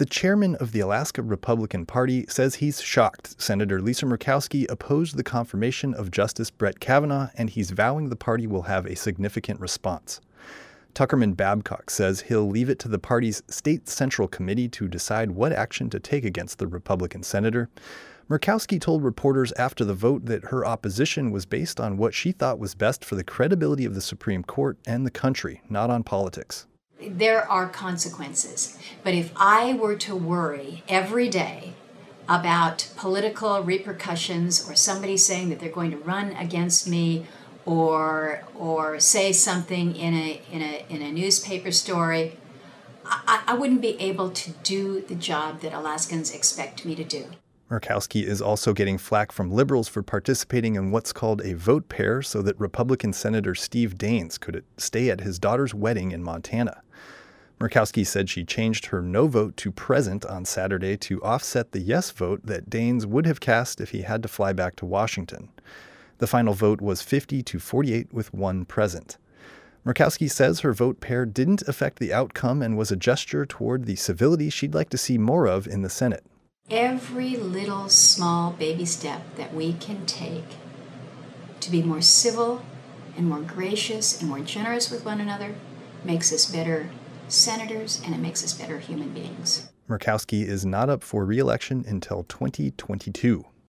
The chairman of the Alaska Republican Party says he's shocked Senator Lisa Murkowski opposed the confirmation of Justice Brett Kavanaugh, and he's vowing the party will have a significant response. Tuckerman Babcock says he'll leave it to the party's state central committee to decide what action to take against the Republican senator. Murkowski told reporters after the vote that her opposition was based on what she thought was best for the credibility of the Supreme Court and the country, not on politics there are consequences. But if I were to worry every day about political repercussions or somebody saying that they're going to run against me or or say something in a in a in a newspaper story, I, I wouldn't be able to do the job that Alaskans expect me to do. Murkowski is also getting flack from liberals for participating in what's called a vote pair so that Republican Senator Steve Daines could stay at his daughter's wedding in Montana. Murkowski said she changed her no vote to present on Saturday to offset the yes vote that Daines would have cast if he had to fly back to Washington. The final vote was 50 to 48 with one present. Murkowski says her vote pair didn't affect the outcome and was a gesture toward the civility she'd like to see more of in the Senate every little small baby step that we can take to be more civil and more gracious and more generous with one another makes us better senators and it makes us better human beings. Murkowski is not up for re election until 2022.